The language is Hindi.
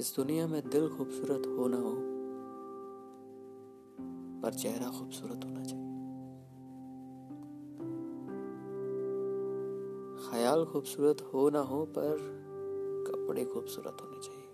इस दुनिया में दिल खूबसूरत हो ना हो, पर चेहरा खूबसूरत होना चाहिए। ख्याल खूबसूरत हो ना हो, पर कपड़े खूबसूरत होने चाहिए।